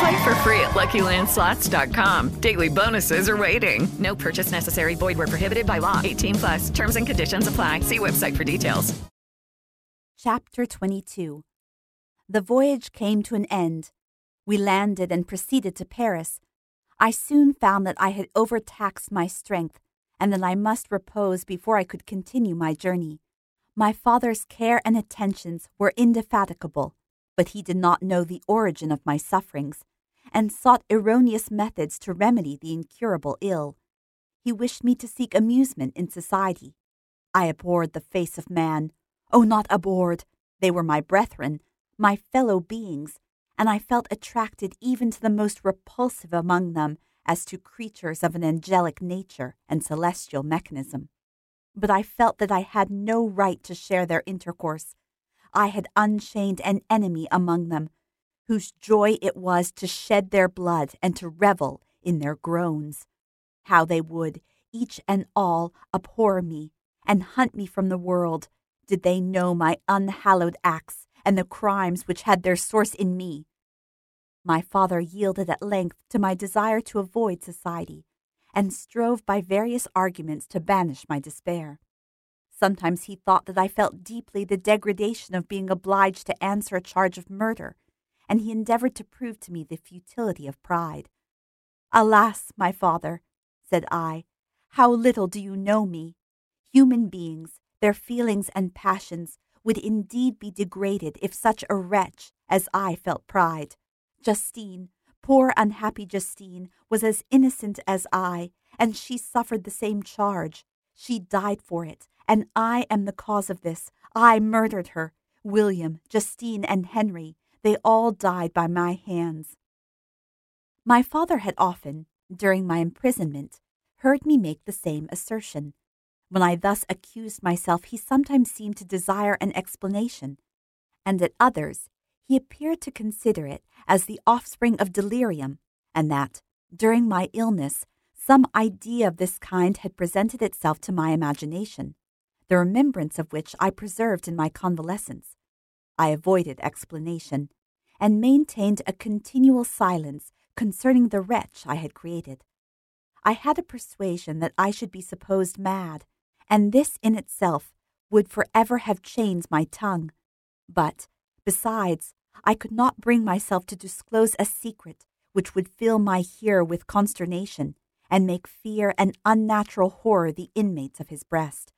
Play for free at LuckyLandSlots.com. Daily bonuses are waiting. No purchase necessary. Void where prohibited by law. 18 plus. Terms and conditions apply. See website for details. Chapter 22 The voyage came to an end. We landed and proceeded to Paris. I soon found that I had overtaxed my strength and that I must repose before I could continue my journey. My father's care and attentions were indefatigable, but he did not know the origin of my sufferings, and sought erroneous methods to remedy the incurable ill. He wished me to seek amusement in society. I abhorred the face of man. Oh, not abhorred! They were my brethren, my fellow beings, and I felt attracted even to the most repulsive among them as to creatures of an angelic nature and celestial mechanism. But I felt that I had no right to share their intercourse. I had unchained an enemy among them, whose joy it was to shed their blood and to revel in their groans. How they would, each and all, abhor me and hunt me from the world, did they know my unhallowed acts and the crimes which had their source in me. My father yielded at length to my desire to avoid society, and strove by various arguments to banish my despair. Sometimes he thought that I felt deeply the degradation of being obliged to answer a charge of murder, and he endeavored to prove to me the futility of pride. Alas, my father, said I, how little do you know me. Human beings, their feelings and passions, would indeed be degraded if such a wretch as I felt pride. Justine, poor unhappy Justine, was as innocent as I, and she suffered the same charge. She died for it, and I am the cause of this. I murdered her. William, Justine, and Henry, they all died by my hands. My father had often, during my imprisonment, heard me make the same assertion. When I thus accused myself, he sometimes seemed to desire an explanation, and at others, he appeared to consider it as the offspring of delirium, and that, during my illness, some idea of this kind had presented itself to my imagination, the remembrance of which I preserved in my convalescence. I avoided explanation, and maintained a continual silence concerning the wretch I had created. I had a persuasion that I should be supposed mad, and this in itself would forever have chained my tongue. But, besides, I could not bring myself to disclose a secret which would fill my hearer with consternation and make fear and unnatural horror the inmates of his breast.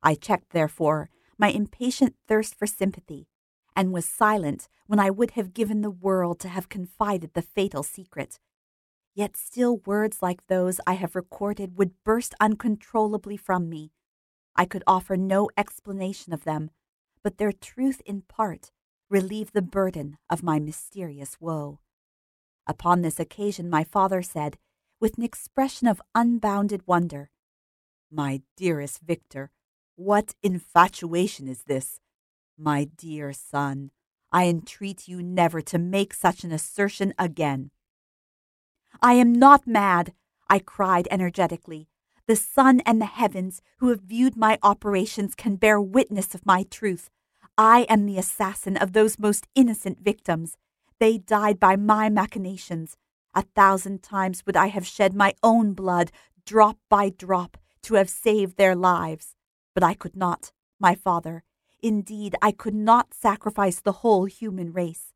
I checked, therefore, my impatient thirst for sympathy, and was silent when I would have given the world to have confided the fatal secret. Yet still words like those I have recorded would burst uncontrollably from me. I could offer no explanation of them, but their truth in part relieved the burden of my mysterious woe. Upon this occasion, my father said, with an expression of unbounded wonder, My dearest Victor, what infatuation is this? My dear son, I entreat you never to make such an assertion again. I am not mad, I cried energetically. The sun and the heavens, who have viewed my operations, can bear witness of my truth. I am the assassin of those most innocent victims. They died by my machinations. A thousand times would I have shed my own blood, drop by drop, to have saved their lives. But I could not, my father. Indeed, I could not sacrifice the whole human race.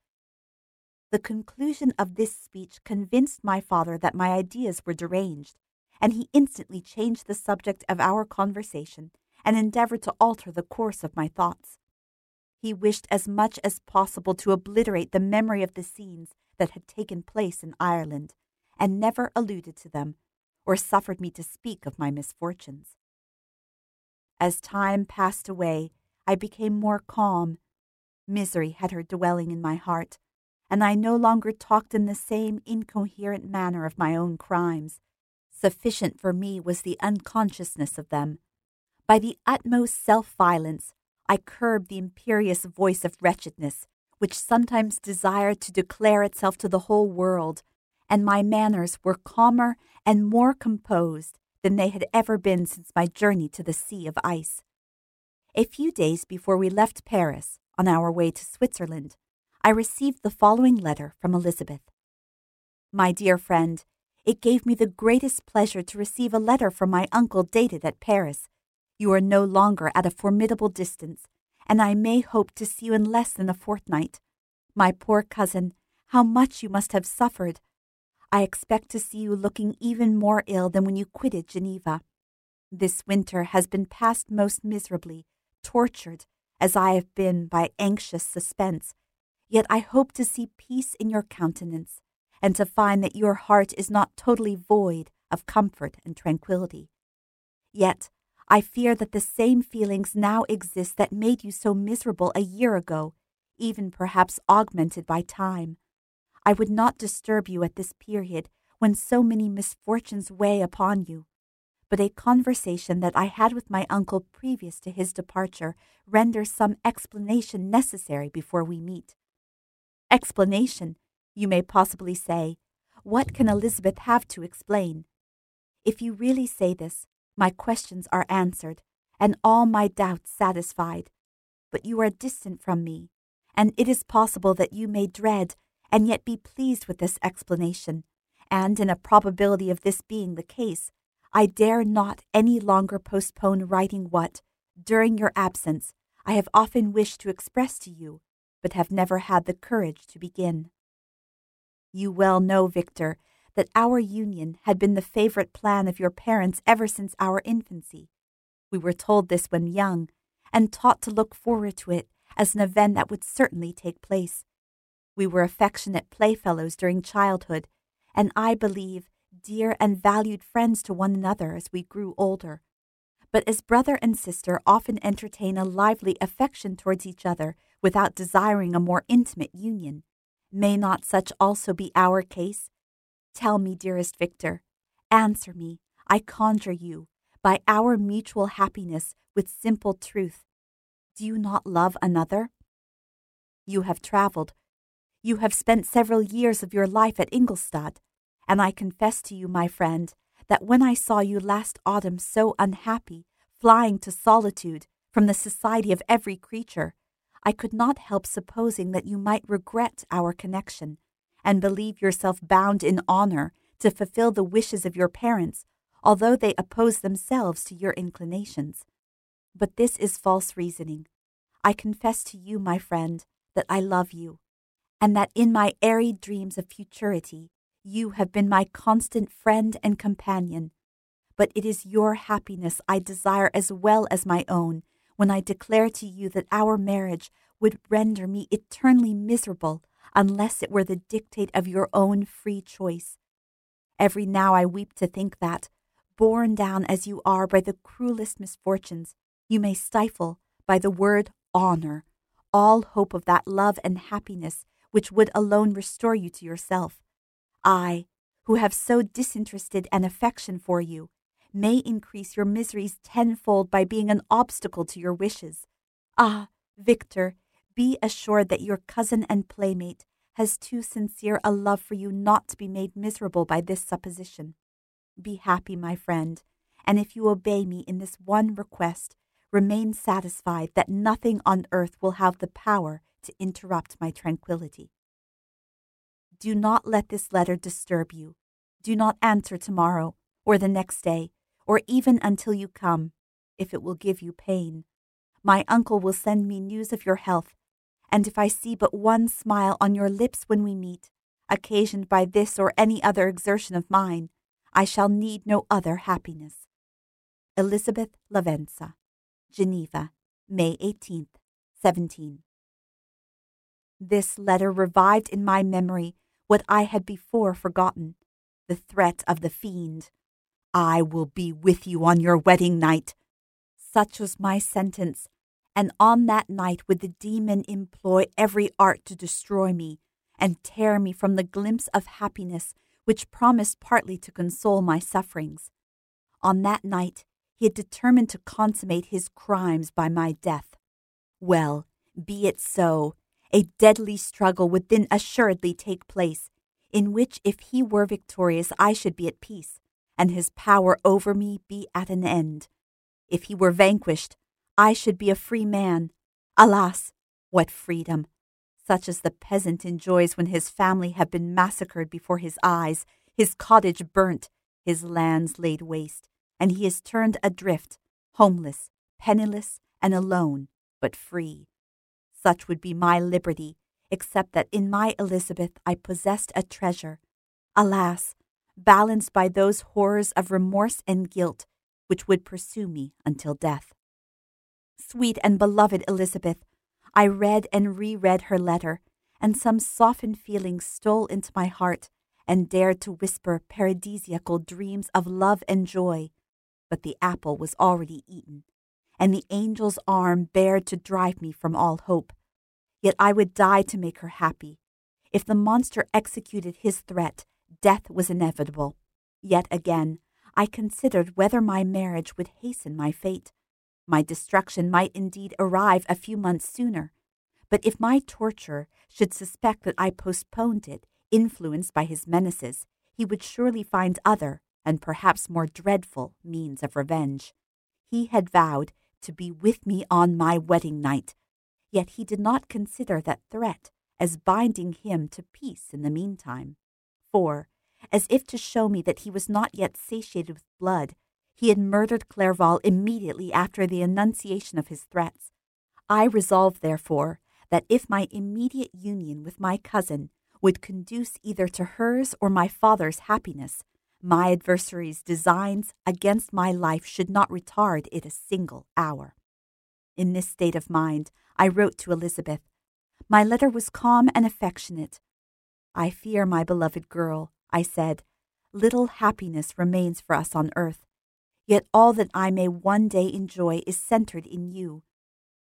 The conclusion of this speech convinced my father that my ideas were deranged, and he instantly changed the subject of our conversation and endeavored to alter the course of my thoughts. He wished as much as possible to obliterate the memory of the scenes that had taken place in Ireland, and never alluded to them, or suffered me to speak of my misfortunes. As time passed away, I became more calm. Misery had her dwelling in my heart, and I no longer talked in the same incoherent manner of my own crimes. Sufficient for me was the unconsciousness of them. By the utmost self violence, I curbed the imperious voice of wretchedness, which sometimes desired to declare itself to the whole world, and my manners were calmer and more composed than they had ever been since my journey to the Sea of Ice. A few days before we left Paris, on our way to Switzerland, I received the following letter from Elizabeth. My dear friend, it gave me the greatest pleasure to receive a letter from my uncle dated at Paris. You are no longer at a formidable distance, and I may hope to see you in less than a fortnight. My poor cousin, how much you must have suffered! I expect to see you looking even more ill than when you quitted Geneva. This winter has been passed most miserably, tortured, as I have been, by anxious suspense Yet I hope to see peace in your countenance, and to find that your heart is not totally void of comfort and tranquillity. Yet I fear that the same feelings now exist that made you so miserable a year ago, even perhaps augmented by time. I would not disturb you at this period when so many misfortunes weigh upon you. But a conversation that I had with my uncle previous to his departure renders some explanation necessary before we meet. Explanation, you may possibly say. What can Elizabeth have to explain? If you really say this, my questions are answered, and all my doubts satisfied. But you are distant from me, and it is possible that you may dread and yet be pleased with this explanation. And in a probability of this being the case, I dare not any longer postpone writing what, during your absence, I have often wished to express to you but have never had the courage to begin. You well know, Victor, that our union had been the favorite plan of your parents ever since our infancy. We were told this when young, and taught to look forward to it as an event that would certainly take place. We were affectionate playfellows during childhood, and I believe dear and valued friends to one another as we grew older. But as brother and sister often entertain a lively affection towards each other without desiring a more intimate union. May not such also be our case? Tell me, dearest Victor, answer me, I conjure you, by our mutual happiness with simple truth. Do you not love another? You have traveled. You have spent several years of your life at Ingolstadt, and I confess to you, my friend, that when I saw you last autumn so unhappy, flying to solitude from the society of every creature, I could not help supposing that you might regret our connection, and believe yourself bound in honor to fulfill the wishes of your parents, although they oppose themselves to your inclinations. But this is false reasoning. I confess to you, my friend, that I love you, and that in my airy dreams of futurity, you have been my constant friend and companion. But it is your happiness I desire as well as my own when I declare to you that our marriage would render me eternally miserable unless it were the dictate of your own free choice. Every now I weep to think that, borne down as you are by the cruelest misfortunes, you may stifle, by the word honor, all hope of that love and happiness which would alone restore you to yourself. I, who have so disinterested an affection for you, may increase your miseries tenfold by being an obstacle to your wishes. Ah, Victor, be assured that your cousin and playmate has too sincere a love for you not to be made miserable by this supposition. Be happy, my friend, and if you obey me in this one request, remain satisfied that nothing on earth will have the power to interrupt my tranquillity. Do not let this letter disturb you. Do not answer tomorrow, or the next day, or even until you come, if it will give you pain. My uncle will send me news of your health, and if I see but one smile on your lips when we meet, occasioned by this or any other exertion of mine, I shall need no other happiness. Elizabeth Lavenza. Geneva, May 18th, 17. This letter revived in my memory what I had before forgotten the threat of the fiend. I will be with you on your wedding night. Such was my sentence, and on that night would the demon employ every art to destroy me and tear me from the glimpse of happiness which promised partly to console my sufferings. On that night, he had determined to consummate his crimes by my death. Well, be it so. A deadly struggle would then assuredly take place, in which, if he were victorious, I should be at peace, and his power over me be at an end. If he were vanquished, I should be a free man. Alas, what freedom! Such as the peasant enjoys when his family have been massacred before his eyes, his cottage burnt, his lands laid waste, and he is turned adrift, homeless, penniless, and alone, but free. Such would be my liberty, except that in my Elizabeth I possessed a treasure. Alas, balanced by those horrors of remorse and guilt which would pursue me until death. Sweet and beloved Elizabeth, I read and reread her letter, and some softened feeling stole into my heart and dared to whisper paradisiacal dreams of love and joy. But the apple was already eaten, and the angel's arm bared to drive me from all hope. Yet I would die to make her happy. If the monster executed his threat, death was inevitable. Yet again, I considered whether my marriage would hasten my fate. My destruction might indeed arrive a few months sooner, but if my torturer should suspect that I postponed it, influenced by his menaces, he would surely find other, and perhaps more dreadful, means of revenge. He had vowed to be with me on my wedding night, yet he did not consider that threat as binding him to peace in the meantime. For, as if to show me that he was not yet satiated with blood, he had murdered Clerval immediately after the enunciation of his threats. I resolved, therefore, that if my immediate union with my cousin would conduce either to hers or my father's happiness, my adversary's designs against my life should not retard it a single hour. In this state of mind, I wrote to Elizabeth. My letter was calm and affectionate. I fear, my beloved girl, I said, little happiness remains for us on earth. Yet all that I may one day enjoy is centered in you.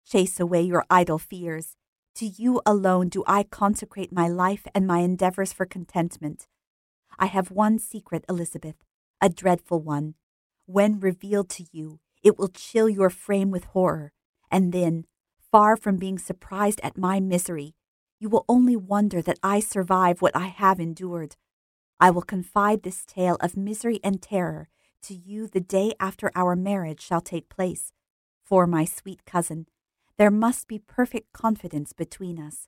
Chase away your idle fears. To you alone do I consecrate my life and my endeavors for contentment. I have one secret, Elizabeth, a dreadful one. When revealed to you, it will chill your frame with horror, and then, far from being surprised at my misery, you will only wonder that I survive what I have endured. I will confide this tale of misery and terror to you the day after our marriage shall take place. For, my sweet cousin, there must be perfect confidence between us.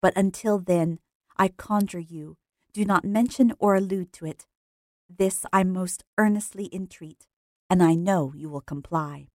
But until then, I conjure you, do not mention or allude to it. This I most earnestly entreat, and I know you will comply.